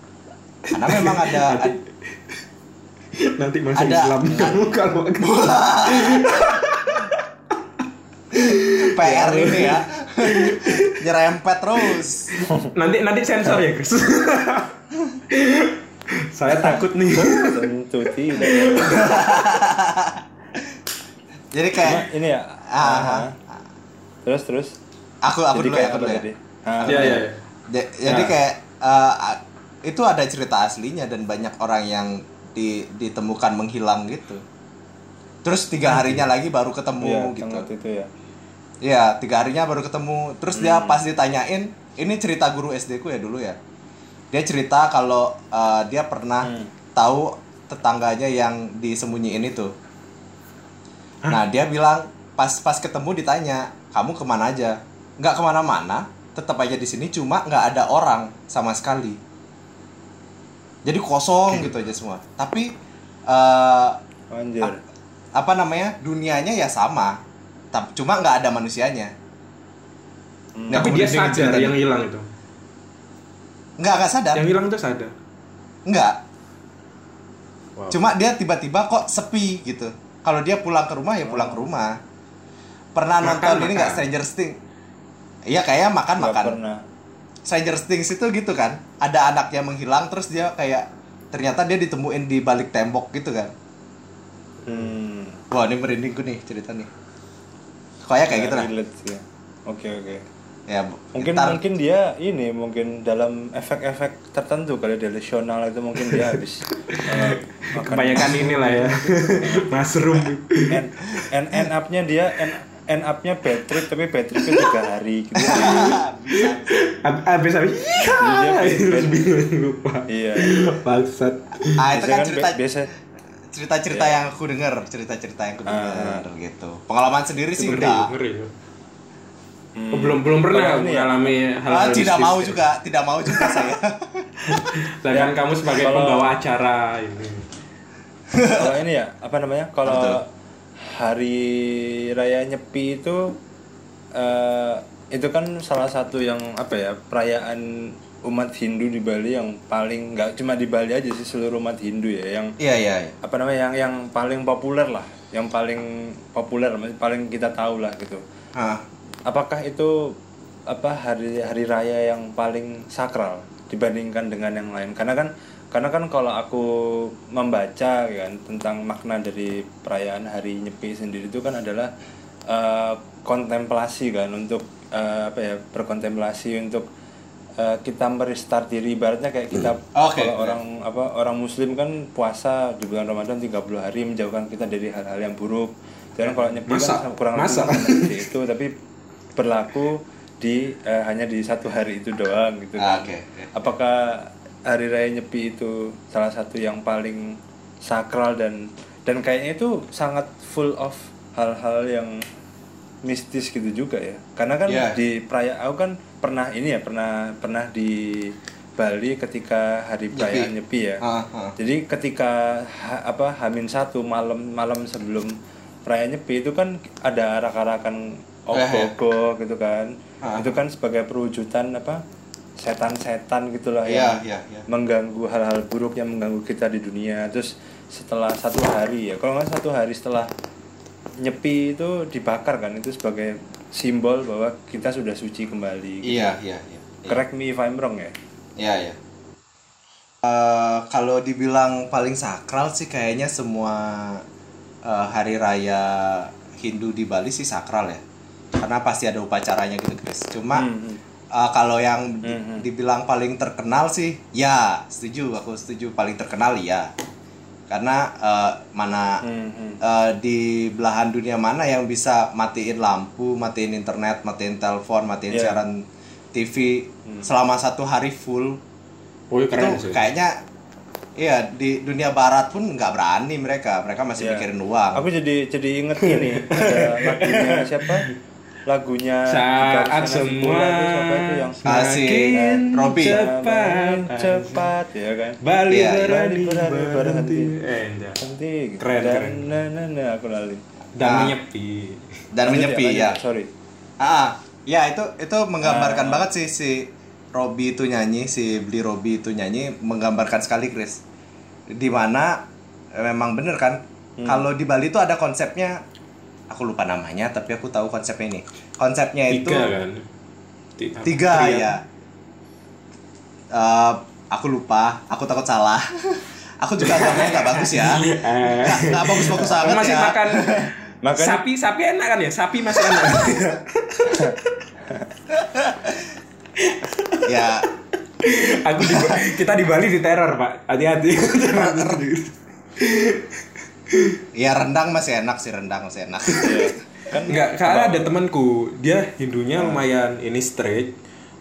Karena memang ada Nanti masuk Ada- Islam kamu kalau PR ini ya. Nyerempet terus. nanti nanti sensor ya Chris. Saya takut nih. Tidak. Jadi Cuma kayak ini ya. Ah, ah. Terus terus. aku aku Jadi dulu ya, kayak aku dulu ya. Ah, Iya iya. Ja- Jadi kayak a- itu ada cerita aslinya dan banyak orang yang di, ditemukan menghilang gitu. Terus tiga harinya lagi baru ketemu gitu. tenget itu ya. Iya, tiga harinya baru ketemu. Terus dia pas ditanyain, ini cerita guru SD ku ya dulu ya. Dia cerita kalau eh, dia pernah tahu tetangganya yang disembunyiin itu. Nah dia bilang pas pas ketemu ditanya, kamu ke mana aja? Nggak ke mana-mana, tetap aja di sini. Cuma nggak ada orang sama sekali. Jadi kosong gitu aja semua. Tapi eh, Anjir. a- apa namanya dunianya ya sama, tapi cuma nggak ada manusianya. Nah, Tapi dia sadar yang hilang itu. nggak nggak sadar, Yang hilang itu sadar. nggak. Wow. Cuma dia tiba-tiba kok sepi gitu. Kalau dia pulang ke rumah ya pulang ke rumah. Pernah Makan, nonton ini nggak makan. Stranger Things? Iya kayaknya makan Nggak makan. pernah. Stranger Things itu gitu kan. Ada anaknya menghilang terus dia kayak ternyata dia ditemuin di balik tembok gitu kan. Hmm. Wah ini merindingku nih cerita nih. Kayak kayak gitu lah. Oke oke. Ya Mungkin ntar- mungkin dia ini mungkin dalam efek-efek tertentu kali delusional itu mungkin dia habis makan Kebanyakan inilah ya. Mushroom. end, end, end up-nya dia end, end up-nya bad trip tapi bad tripnya tiga hari gitu. Ab- Abis habis. Dia Iya. Terus bingung lupa. iya. Bangsat. Ah itu kan Biasanya cerita be- biasa cerita-cerita yang aku dengar, cerita-cerita yang aku dengar gitu. Pengalaman sendiri sih Ngeri, enggak. ngeri. Oh, belum belum pernah ya, mengalami hal Ah, hal tidak mistis. mau juga, tidak mau juga saya. Sedangkan kamu sebagai Kalau- pembawa acara ini. kalau ini ya apa namanya Betul. kalau hari raya nyepi itu eh, itu kan salah satu yang apa ya perayaan umat Hindu di Bali yang paling nggak cuma di Bali aja sih seluruh umat Hindu ya yang Iya iya. iya. apa namanya yang yang paling populer lah yang paling populer paling kita tahu lah gitu Hah. apakah itu apa hari hari raya yang paling sakral dibandingkan dengan yang lain karena kan karena kan kalau aku membaca kan tentang makna dari perayaan hari nyepi sendiri itu kan adalah eh, kontemplasi kan untuk eh, apa ya berkontemplasi untuk eh, kita merestart diri ibaratnya kayak kita Oke, kalau oke. orang apa orang muslim kan puasa di bulan Ramadan 30 hari menjauhkan kita dari hal-hal yang buruk dan kalau nyepi Masa? kan kurang lebih Masa? seperti itu tapi berlaku di eh, hanya di satu hari itu doang gitu Ah, kan. oke, oke. Apakah hari raya Nyepi itu salah satu yang paling sakral dan dan kayaknya itu sangat full of hal-hal yang mistis gitu juga ya. Karena kan Iya. di perayaan aku kan pernah ini ya, pernah pernah di Bali ketika hari perayaan Nyepi, ya. Ah, ah. Jadi ketika ha- apa Hamin satu malam malam sebelum perayaan Nyepi itu kan ada arak-arakan Eh, ogoh gitu kan. Ah. Itu kan sebagai perwujudan apa setan-setan gitulah Iya, yang iya, iya. mengganggu hal-hal buruk yang mengganggu kita di dunia. Terus setelah satu hari ya, kalau nggak satu hari setelah Nyepi itu dibakar kan itu sebagai simbol bahwa kita sudah suci kembali. gitu. Iya iya iya. Correct me if I'm wrong ya. Iya ya. Eh, kalau dibilang paling sakral sih kayaknya semua eh, hari raya Hindu di Bali sih sakral ya. Karena pasti ada upacaranya gitu guys. Cuma Hmm, eh, kalau yang di- dibilang paling terkenal sih, ya setuju. Aku setuju paling terkenal ya. Karena eh, mana Hmm, hmm. eh, di belahan dunia mana yang bisa matiin lampu, matiin internet, matiin telepon, matiin Iya. siaran TV selama satu hari full Oh, iya, keren itu sih. kayaknya iya di dunia barat pun nggak berani mereka mereka masih Iya. mikirin uang Aku jadi jadi inget ini ada lagunya siapa? Lagunya Saat semua itu yang Ah, si Robby. cepat cepat ya kan. Bali Iya, berani berani berhenti. berhenti. Eh, gitu. Keren, Dan- keren. Nah, nah, nah, aku lali. Dan Nah. menyepi. dan Lanjut menyepi lanjut, ya Sorry. ah ya itu itu menggambarkan Ah. banget sih si Robby itu nyanyi si Beli Robby itu nyanyi menggambarkan sekali Chris di mana eh, memang bener kan Hmm. kalau di Bali itu ada konsepnya aku lupa namanya tapi aku tahu konsepnya ini konsepnya itu Tiga kan. Tiga, tiga Trian. ya Eh, aku lupa aku takut salah aku juga agamanya nggak bagus ya Eh. nggak bagus-bagus Kamu banget masih ya makan Makanya- sapi, sapi enak kan ya? Sapi masih enak. ya Aku di, kita di Bali di teror, Pak. Hati-hati. Ya rendang masih enak sih rendang masih enak Iya. Kan Enggak, karena ada temanku, dia Hindunya lumayan ini straight.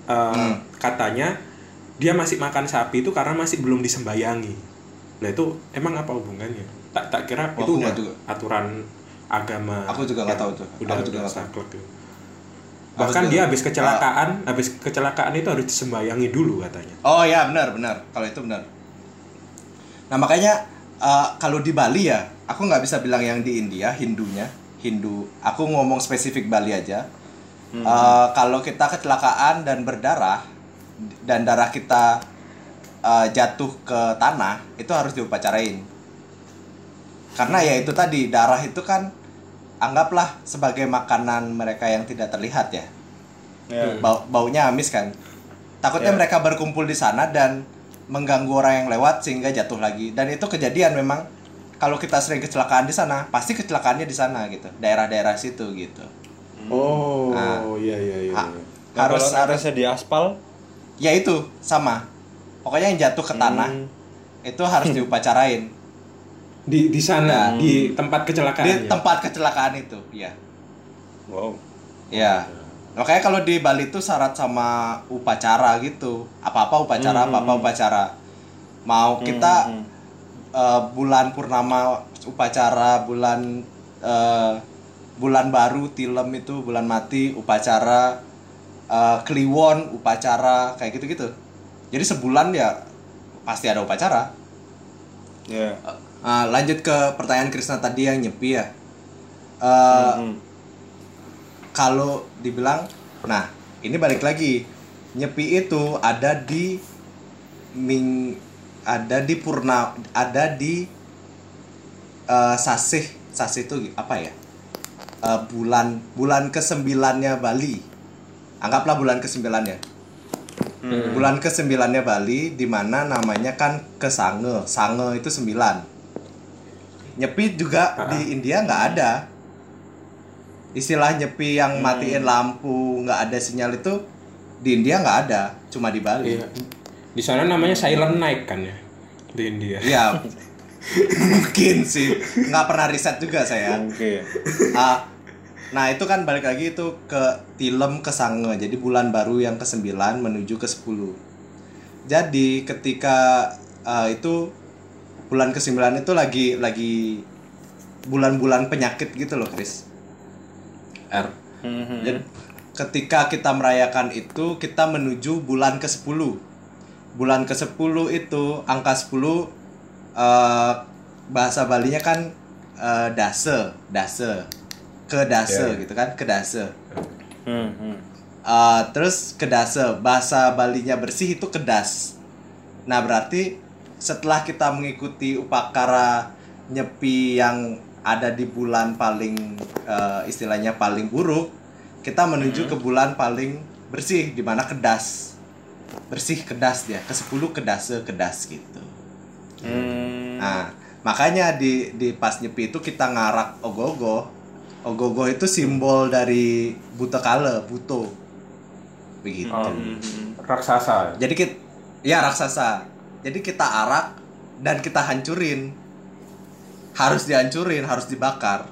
Eh, Hmm. Katanya dia masih makan sapi itu karena masih belum disembayangi. Lah itu emang apa hubungannya? Tak tak kira Wah, itu udah nggak juga. aturan agama. Aku juga nggak tahu tuh. Udah Aku juga udah nggak tahu. saklek Bahkan juga- dia habis kecelakaan, habis kecelakaan itu harus disembayangi dulu katanya. oh ya benar benar kalau itu benar nah makanya eh, kalau di Bali ya aku nggak bisa bilang yang di India Hindunya. Hindu aku ngomong spesifik Bali aja. Eh, kalau kita kecelakaan dan berdarah dan darah kita eh, jatuh ke tanah itu harus diupacarain. Karena ya itu tadi darah itu kan anggaplah sebagai makanan mereka yang tidak terlihat ya. Ya. bau baunya amis kan. Takutnya Ya. mereka berkumpul di sana dan mengganggu orang yang lewat sehingga jatuh lagi dan itu kejadian memang kalau kita sering kecelakaan di sana pasti kecelakaannya di sana gitu daerah-daerah situ gitu Oh, Nah. iya iya iya. Iya. Nah, harus kalau harus atasnya di aspal ya itu sama pokoknya yang jatuh ke tanah Hmm. itu harus diupacarain Di di sana, Nah. di tempat kecelakaan. di tempat kecelakaan itu ya wow ya makanya kalau di Bali itu syarat sama upacara gitu. Apa apa upacara apa apa upacara. Mau kita Hmm, eh, bulan purnama upacara bulan eh, bulan baru tilem itu bulan mati upacara eh, kliwon upacara kayak gitu gitu jadi sebulan ya pasti ada upacara. Ya. Ah, lanjut ke pertanyaan Krisna tadi yang nyepi ya. Eh, Hmm. Kalau dibilang nah ini balik lagi. Nyepi itu ada di ming ada di purna ada di eh, sasih. Sasih itu apa ya? Eh, bulan bulan ke sembilannya Bali. Anggaplah bulan ke sembilannya bulan ke sembilannya Bali di mana namanya kan kesange. Sange itu sembilan. Nyepi juga di India nggak ada istilah nyepi yang matiin lampu nggak ada sinyal itu di India nggak ada cuma di Bali. Iya. Di sana namanya silent night kan ya di India. Iya. Mungkin sih. Nggak pernah riset juga saya. Oke Ah, nah itu kan balik lagi itu ke tilem ke sange. Jadi bulan baru yang ke 9 menuju ke 10 jadi ketika ah, itu bulan ke 9 itu lagi lagi bulan-bulan penyakit gitu loh Chris R. Hmm, Jadi, ketika kita merayakan itu kita menuju bulan ke 10 bulan ke 10 itu angka 10 eh, bahasa Balinya kan eh, dase dase. Ke dase gitu kan ke dase. Hmm, hmm. Eh, terus kedase bahasa Balinya bersih itu kedas nah berarti setelah kita mengikuti upakara nyepi yang ada di bulan paling eh, istilahnya paling buruk kita menuju ke bulan paling bersih di mana kedas bersih kedas dia ke 10 kedase kedas gitu. Hmm. nah makanya di di pas nyepi itu kita ngarak ogogo. Ogogo itu simbol dari buta kale buto. Begitu. Hmm. raksasa. jadi kita ya raksasa. Jadi kita arak dan kita hancurin harus dihancurin harus dibakar.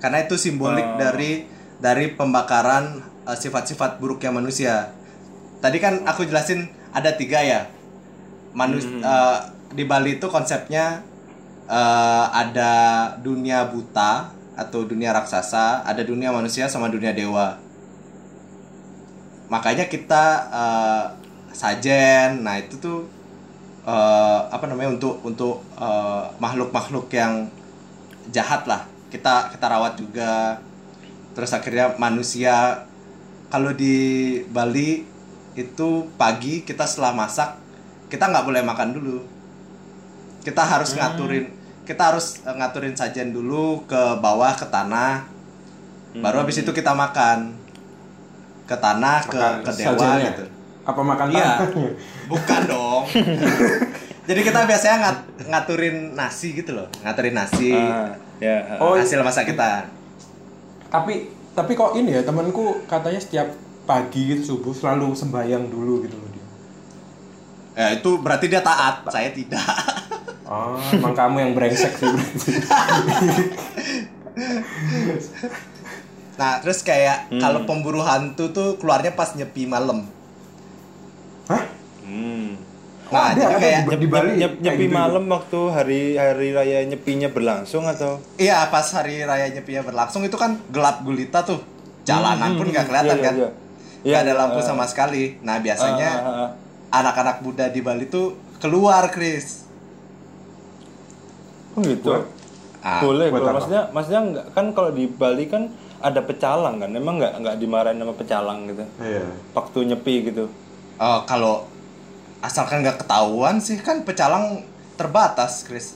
Karena itu simbolik Oh. dari dari pembakaran eh, sifat-sifat buruknya manusia. Tadi kan aku jelasin ada tiga ya. Manus eh, di Bali itu konsepnya eh, ada dunia buta atau dunia raksasa ada dunia manusia sama dunia dewa. Makanya kita eh, sajen. Nah itu tuh eh, apa namanya untuk untuk eh, makhluk-makhluk yang jahat lah. Kita kita rawat juga. Terus akhirnya manusia. Kalau di Bali itu pagi kita setelah masak kita nggak boleh makan dulu. Kita harus ngaturin kita harus eh, ngaturin sajen dulu ke bawah ke tanah. Baru habis itu kita makan. Ke tanah ke Makan ke dewa sajennya? gitu Apa makan Iya. Bukan dong. Jadi kita biasanya ngat- ngaturin nasi gitu loh, ngaturin nasi. Ah, ya. Oh, hasil masak kita. Tapi tapi kok ini ya temanku katanya setiap pagi gitu subuh selalu sembahyang dulu gitu loh dia. Ya itu berarti dia taat, saya tidak. Oh, emang kamu yang brengsek sih berarti. Nah, terus kayak kalau pemburu hantu tuh keluarnya pas nyepi malam. Hah? Hmm. Nah, ada, jadi ada kayak di- Bali Nyep, nyepi gitu. malam waktu hari hari raya nyepinya berlangsung atau iya pas hari raya nyepinya berlangsung itu kan gelap gulita tuh. Jalanan pun nggak kelihatan Iya, kan. iya, iya. Nggak ada Iya, lampu ah. sama sekali. Nah, biasanya Ah, ah, ah. anak-anak muda di Bali tuh keluar, Chris. Oh gitu. Ah, Boleh, apa? maksudnya maksudnya enggak kan kalau di Bali kan ada pecalang kan, emang nggak nggak dimarahin sama pecalang gitu. Iya. Waktu nyepi gitu. Oh, kalau asalkan nggak ketahuan sih kan pecalang terbatas, Chris.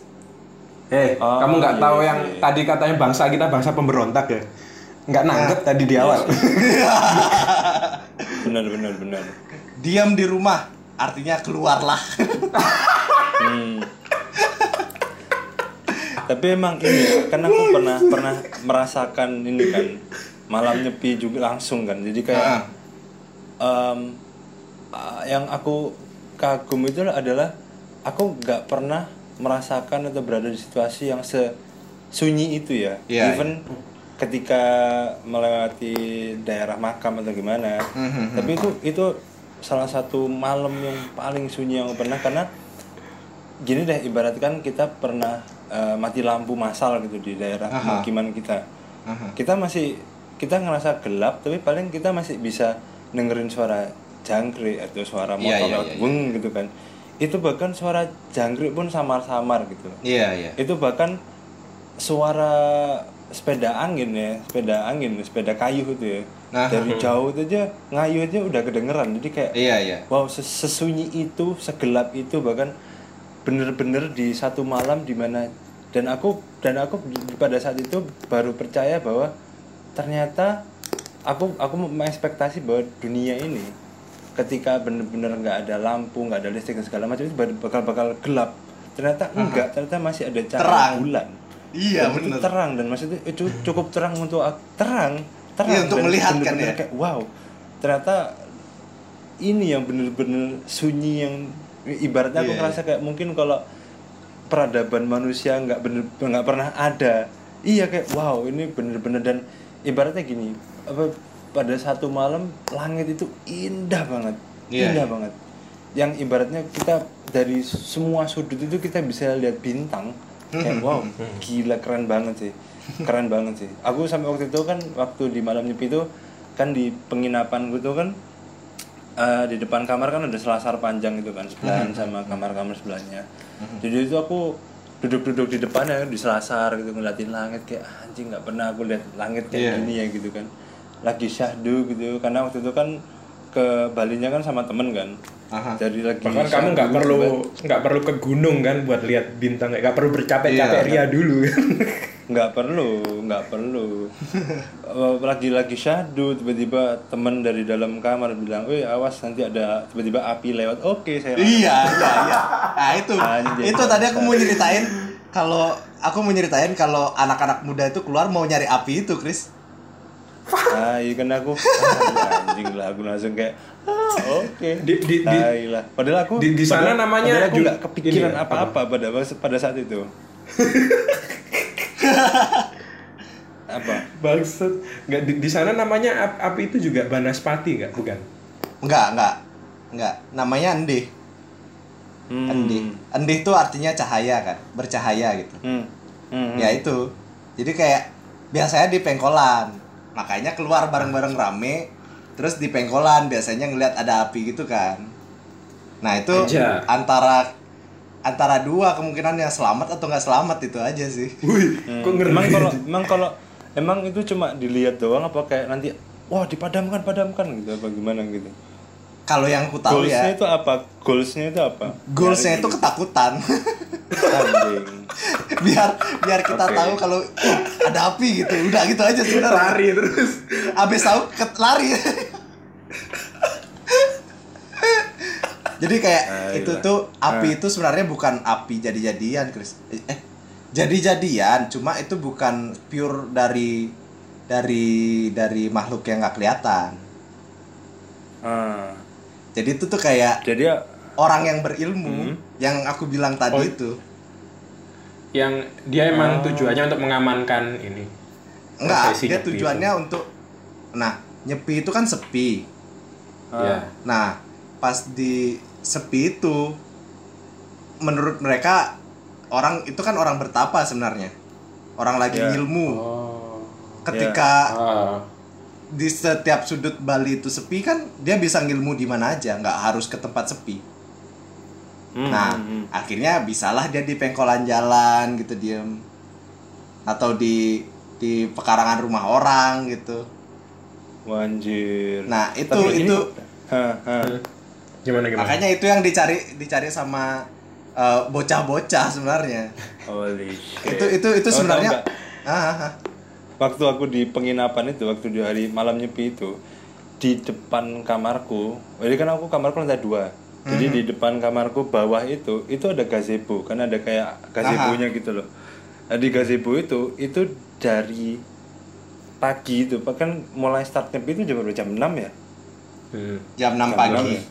Eh, Oh, kamu nggak iya, tahu iya, yang iya. tadi katanya bangsa kita bangsa pemberontak ya? Nggak nanggep tadi di awal. Benar benar benar. Diam di rumah, artinya keluarlah. Hmm. Tapi emang ini ya, kan aku pernah pernah merasakan ini kan malam nyepi juga langsung kan. Jadi kayak Ah. em, ah, yang aku kagum itu adalah aku nggak pernah merasakan atau berada di situasi yang sesunyi itu ya. Iya, Even ketika melewati daerah makam atau gimana. Mhm. Tapi itu itu salah satu malam yang paling sunyi yang pernah karena gini deh ibaratkan kita pernah eh, mati lampu massal gitu di daerah pemukiman kita Aha. kita masih kita ngerasa gelap tapi paling kita masih bisa dengerin suara jangkrik atau suara Iya, motor iya, lewat iya, weng gitu kan itu bahkan suara jangkrik pun samar-samar gitu Iya, iya. itu bahkan suara sepeda angin ya sepeda angin sepeda kayu itu ya Nah. dari jauh itu aja ngayu aja udah kedengeran jadi kayak Iya, iya. wow ses- sesunyi itu segelap itu bahkan bener-bener di satu malam di mana dan aku dan aku di- pada saat itu baru percaya bahwa ternyata aku aku mengekspektasi bahwa dunia ini ketika bener-bener nggak ada lampu nggak ada listrik dan segala macam itu bakal bakal gelap. Ternyata enggak ternyata masih ada cahaya Terang. bulan. Iya, Dan bener. terang dan maksudnya itu cukup terang untuk terang terang. Iya, untuk dan melihat kan bener-bener ya. kayak wow. Ternyata ini yang bener-bener sunyi yang ibaratnya aku Iya, ngerasa kayak mungkin kalau peradaban manusia nggak bener nggak pernah ada. Iya kayak wow ini bener-bener dan ibaratnya gini apa pada satu malam langit itu indah banget Iya, indah banget. Yang ibaratnya kita dari semua sudut itu kita bisa lihat bintang kayak wow gila keren banget sih keren banget sih. Aku sampai waktu itu kan waktu di malam nyepi itu kan di penginapan gue tuh kan eh, di depan kamar kan ada selasar panjang itu kan sebelahan sama kamar-kamar sebelahnya. Jadi itu aku duduk-duduk di depannya di selasar gitu ngeliatin langit kayak "Ah, anjing nggak pernah aku lihat langit kayak Iya. gini ya gitu kan lagi syahdu gitu karena waktu itu kan ke Balinya kan sama temen kan Aha. jadi lagi Bahkan kamu nggak perlu gitu nggak perlu ke gunung kan buat lihat bintang nggak perlu bercapek-capek Iya. ria dulu. nggak perlu nggak perlu Eh, lagi-lagi syahdu tiba-tiba teman dari dalam kamar bilang, "Wih, awas nanti ada tiba-tiba api lewat." Oke, saya lakukan. Iya, iya, iya. Nah, itu. Anjir. itu tadi aku mau nyeritain kalau aku mau nyeritain kalau anak-anak muda itu keluar mau nyari api itu, Chris. Ah, iya kan aku ah, anjing lah aku langsung kayak ah, oke. Di- di- di- Tai lah. Padahal aku di- di sana padahal- namanya padahal aku nggak kepikiran ya, apa-apa pada pada saat itu. apa? Bangsat. Nggak di, di sana namanya ap- api itu juga banaspati nggak? Bukan. Enggak, enggak. Enggak, namanya endih. Hmm. Endih. Endih itu artinya cahaya kan, bercahaya gitu. Hmm. Hmm. Ya itu. Jadi kayak biasanya di pengkolan. Makanya keluar bareng-bareng rame, terus di pengkolan biasanya ngeliat ada api gitu kan. Nah, itu Aja. antara antara dua kemungkinan yang selamat atau nggak selamat itu aja sih. Wih, Hmm. kok ngeri. Emang kalau emang kalau emang itu cuma dilihat doang apa kayak nanti wah dipadamkan padamkan gitu apa gimana gitu. Kalau yang ku tahu Goalsnya ya, itu apa? Goalsnya itu apa? goalsnya itu ketakutan. Biar biar kita Oke. tahu kalau "Oh, ada api gitu. Udah gitu aja sebenarnya. lari terus. Abis tahu ket lari. Jadi kayak Ah, itu tuh api itu sebenarnya bukan api jadi-jadian, Chris. Eh, jadi-jadian, cuma itu bukan pure dari dari dari makhluk yang nggak kelihatan. Ah. Jadi itu tuh kayak Jadi ya orang yang berilmu Hmm. Yang aku bilang tadi Oh. itu. Yang dia emang Oh. tujuannya untuk mengamankan ini. Enggak, dia tujuannya untuk nah, nyepi itu kan sepi. ah. Ya. Nah, pas di sepi itu menurut mereka orang itu kan orang bertapa sebenarnya. Orang lagi Ya. ngilmu. Oh. Ketika Ah. di setiap sudut Bali itu sepi kan dia bisa ngilmu di mana aja, nggak harus ke tempat sepi. Hmm, nah, hmm, hmm. akhirnya bisalah dia di pengkolan jalan gitu diem atau di di pekarangan rumah orang gitu. Wanjir. Nah, itu Tapi ini- itu hah. Gimana gimana? makanya itu yang dicari dicari sama eh, bocah-bocah sebenarnya. Holy shit. itu itu itu Tahu- sebenarnya ah, ah, ah. waktu aku di penginapan itu waktu di hari malam nyepi itu di depan kamarku jadi kan aku kamarku lantai dua jadi Mhm. di depan kamarku bawah itu itu ada gazebo kan ada kayak gazebonya gitu loh nah, di gazebo itu itu dari pagi itu kan mulai start nyepi itu jam berapa? jam 6 ya Hmm. jam 6 Jam pagi. 6 ya?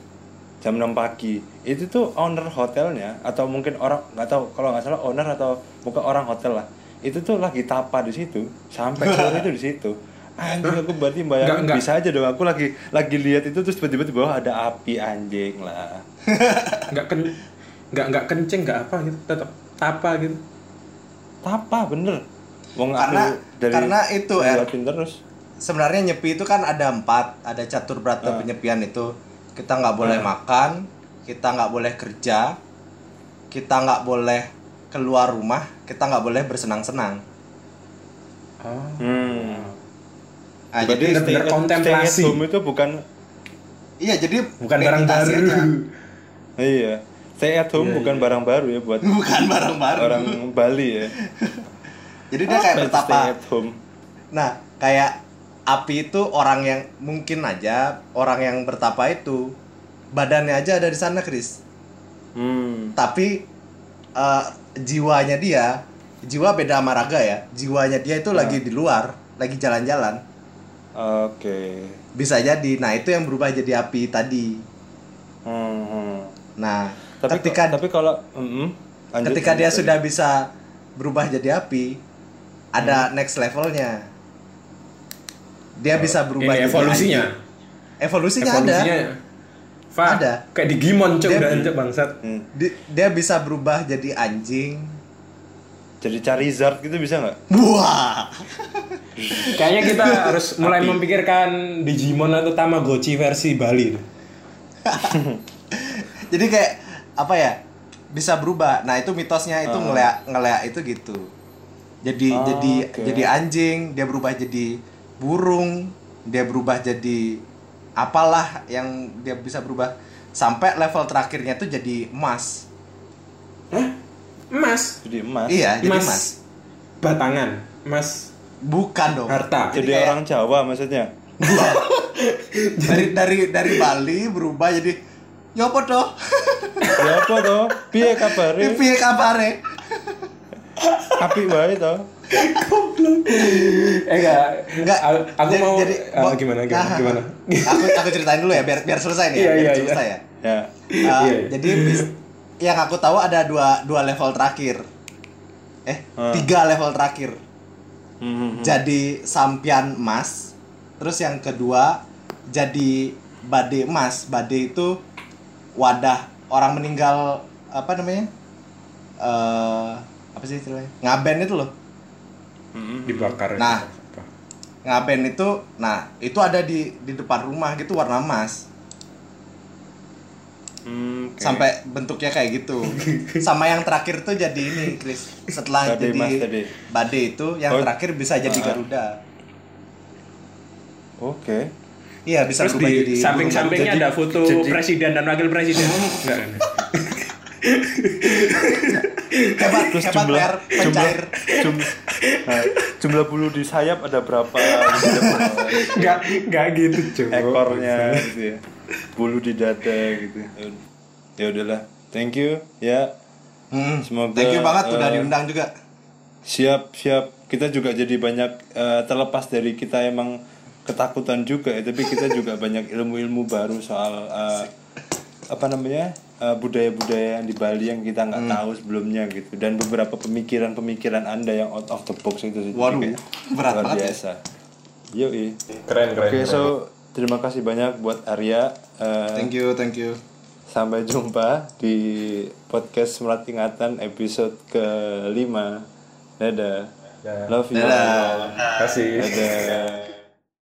jam 6 pagi itu tuh owner hotelnya atau mungkin orang nggak tahu kalau nggak salah owner atau bukan orang hotel lah itu tuh lagi tapa di situ sampai sore itu di situ anjing aku berarti bayangin nggak. bisa aja dong aku lagi lagi lihat itu terus tiba-tiba di bawah ada api anjing lah Nggak ken nggak nggak kenceng nggak apa gitu tetap tapa gitu. tapa bener Wong Karena- aku dari karena itu, Er. terus Sebenarnya nyepi itu kan ada empat, ada catur berata Ah. penyepian itu. Kita nggak boleh Ah. makan, kita nggak boleh kerja, kita nggak boleh keluar rumah, kita nggak boleh bersenang-senang. Oh. hmm. Nah, Berarti jadi at- kontemplasi. stay home itu bukan iya jadi Bukan barang baru. aja. iya stay at home Iya, bukan iya. barang baru ya buat Bukan barang baru. orang Bali ya Jadi dia kayak bertapa. stay at home Nah, kayak api itu orang yang mungkin aja orang yang bertapa itu badannya aja ada di sana, Chris. hmm. Tapi eh, jiwanya dia, jiwa beda sama raga ya. Jiwanya dia itu lagi di luar, lagi jalan-jalan. Oke. Bisa jadi. Nah, itu yang berubah jadi api tadi. Hmm, hmm. Nah, Tapi ketika tapi kalau mm, lanjut, ketika dia lanjut sudah bisa berubah jadi api, ada next levelnya. Dia bisa berubah Ini jadi evolusinya. anjing. Evolusinya, ada. Evolusinya. Fa, Ada. Kayak Digimon cok Dia- udah bangsat. Hmm. Di- dia bisa berubah jadi anjing. Jadi Charizard gitu bisa nggak? Wah. Kayaknya kita harus mulai Api. memikirkan Digimon atau Tamagotchi versi Bali. Jadi kayak apa ya? Bisa berubah. Nah, itu mitosnya itu Ah. ngeleak ngeleak itu gitu. Jadi Ah, jadi oke. jadi anjing, dia berubah jadi burung, dia berubah jadi apalah yang dia bisa berubah sampai level terakhirnya tuh jadi emas. Hah? Emas? Jadi emas. Iya, jadi Emas. emas. batangan emas bukan dong harta Jadi kayak- orang Jawa maksudnya. dari dari dari Bali berubah jadi ya apa toh Ya apa toh? Piye kabare? piye kabare Apik wae toh. eh enggak Enggak, aku, jadi- mau jadi, ah, bo- gimana gimana, Nah, gimana? aku aku ceritain dulu ya biar biar selesai nih ya, Iya, biar iya, selesai ya Ya. Uh, Iya, iya. jadi bis- yang aku tahu ada dua dua level terakhir. Eh Hmm. tiga level terakhir. Hmm. jadi sampian emas. Terus yang kedua jadi bade emas. Bade itu wadah orang meninggal apa namanya? Eh apa sih istilahnya? Ngaben itu loh. Hmm. dibakar Nah. Ngaben itu nah itu ada di di depan rumah gitu warna emas Hmm, oke. sampai bentuknya kayak gitu sama yang terakhir tuh jadi ini Chris setelah Bade jadi tadi. bade itu yang Oh. terakhir bisa jadi Ah. Garuda Oke. iya bisa Terus berubah di jadi samping-sampingnya Jadi- ada foto jadi- presiden dan wakil presiden. Enggak. hebat Terus hebat jumlah PR jumlah pencair jumlah, nah, jumlah bulu di sayap ada berapa enggak enggak gitu cuy ekornya gitu ya. Bulu di dada gitu. Ya udahlah. Thank you ya. Hmm, Semoga, thank you banget udah eh, diundang juga Siap, siap. Kita juga jadi banyak eh, terlepas dari kita emang ketakutan juga ya, tapi kita juga banyak ilmu-ilmu baru soal eh, apa namanya eh, budaya-budaya yang di Bali yang kita nggak Hmm. tahu sebelumnya gitu dan beberapa pemikiran-pemikiran anda yang out of the box itu sih. Waduh, kayak berat luar banget ya. biasa. Yoi. keren keren Oke, keren. so terima kasih banyak buat Arya. Eh, thank you thank you Sampai jumpa di podcast Merat Ingatan episode ke-5. Dadah. Dadah. Love you. Dadah. kasih Dadah.